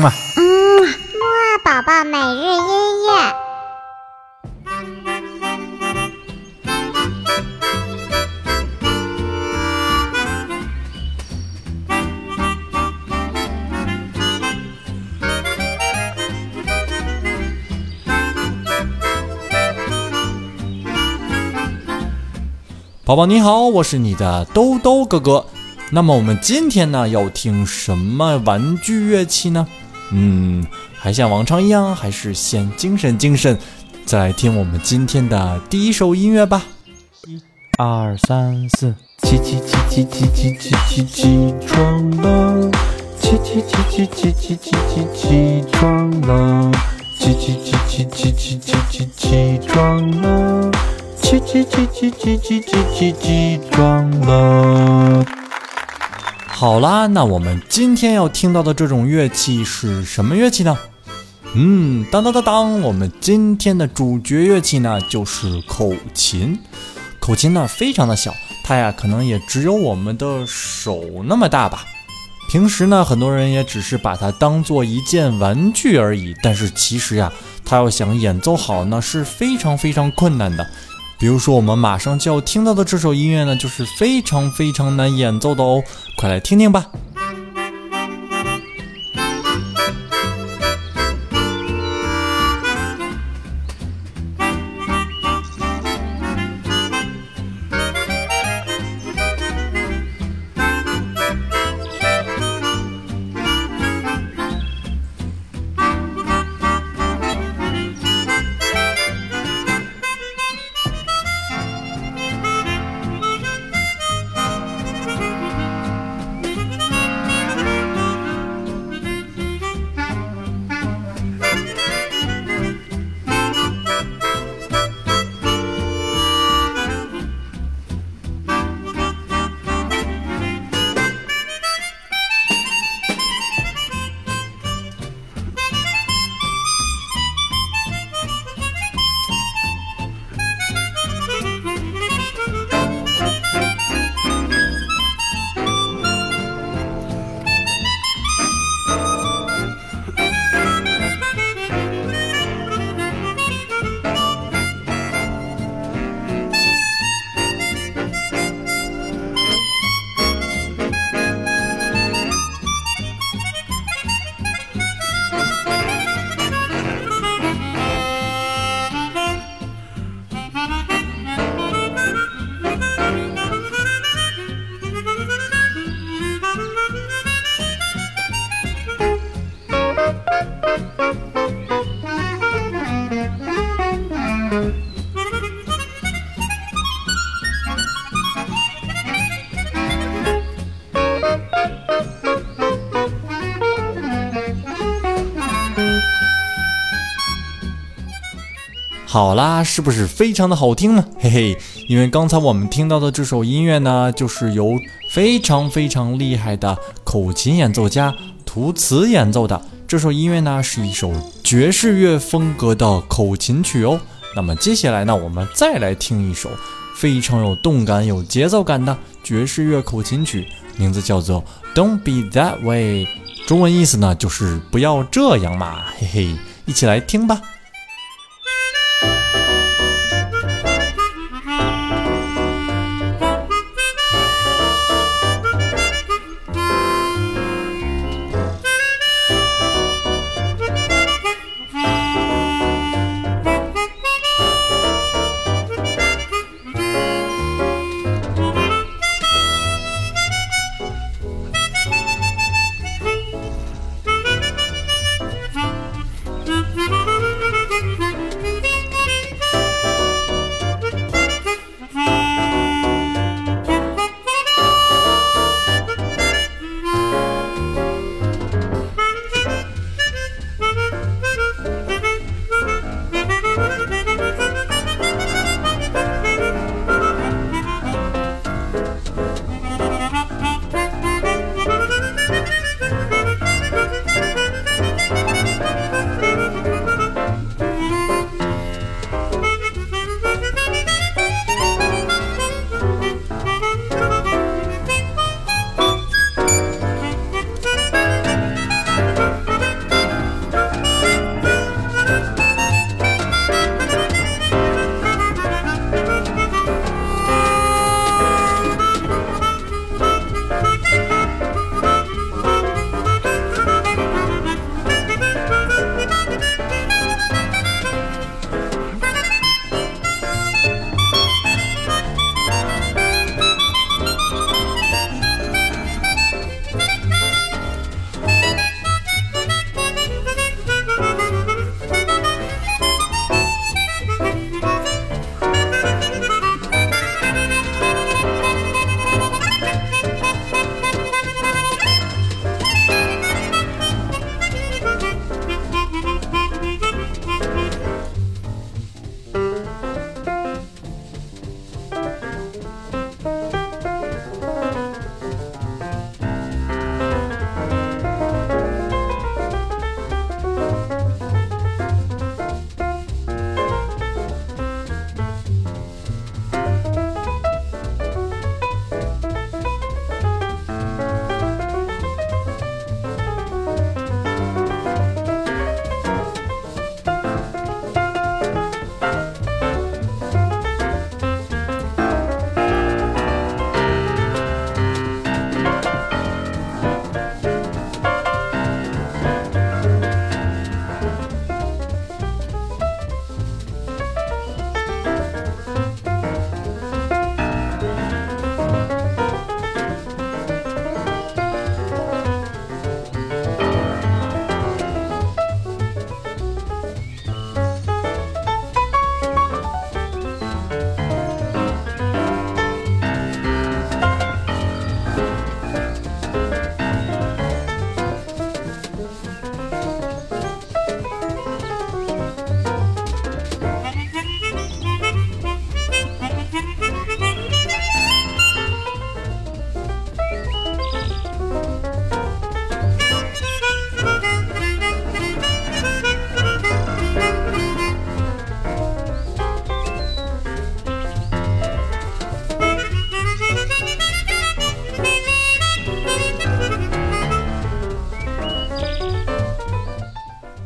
嘛。嗯，木二宝宝每日音乐。宝宝你好，我是你的兜兜哥哥。那么我们今天呢要听什么玩具乐器呢？嗯，还像往常一样，还是先精神精神，再来听我们今天的第一首音乐吧。一、二、三、四，起起起起起起起起起床了，起起起起起起起起起床了，起起起起起起起起起床了，起起起起起起起起起床了。好啦，那我们今天要听到的这种乐器是什么乐器呢？嗯，当当当当，我们今天的主角乐器呢就是口琴。口琴呢非常的小，它呀可能也只有我们的手那么大吧。平时呢，很多人也只是把它当做一件玩具而已。但是其实呀，它要想演奏好呢是非常非常困难的。比如说，我们马上就要听到的这首音乐呢，就是非常非常难演奏的哦，快来听听吧。好啦，是不是非常的好听呢？嘿嘿，因为刚才我们听到的这首音乐呢，就是由非常非常厉害的口琴演奏家图茨演奏的。这首音乐呢，是一首爵士乐风格的口琴曲哦。那么接下来呢，我们再来听一首非常有动感、有节奏感的爵士乐口琴曲，名字叫做《Don't Be That Way》，中文意思呢就是不要这样嘛。嘿嘿，一起来听吧。Música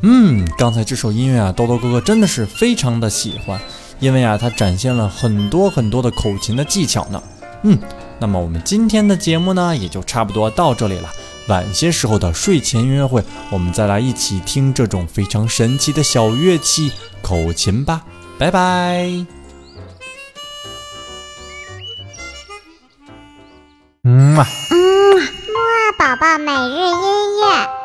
嗯，刚才这首音乐啊，豆豆哥哥真的是非常的喜欢，因为啊，它展现了很多很多的口琴的技巧呢。嗯，那么我们今天的节目呢，也就差不多到这里了。晚些时候的睡前音乐会，我们再来一起听这种非常神奇的小乐器口琴吧。拜拜。嗯嘛。嗯，木二宝宝每日音乐。